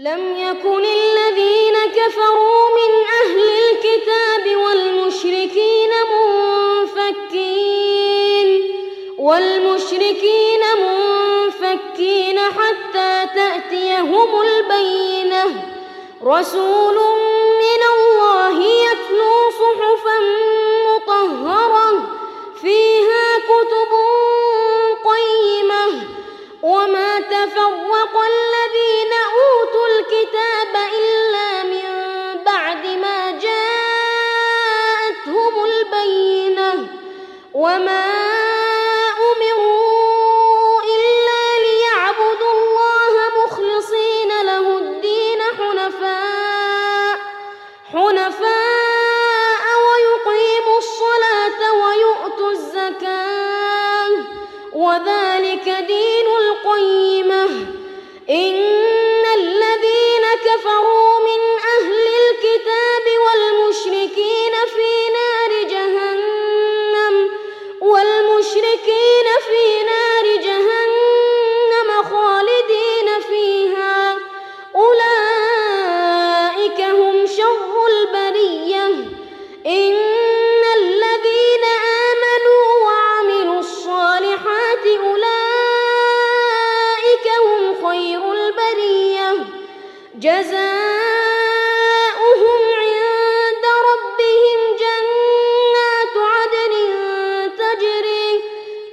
لم يكن الذين كفروا من أهل الكتاب والمشركين منفكين والمشركين منفكين حتى تأتيهم البينة. رسول وما أمروا إلا ليعبدوا الله مخلصين له الدين حنفاء حنفاء ويقيموا الصلاة ويؤتوا الزكاة. وذلك والمشركين في نار جهنم خالدين فيها. أولئك هم شر البرية. إن الذين آمنوا وعملوا الصالحات أولئك هم خير البرية. جزاء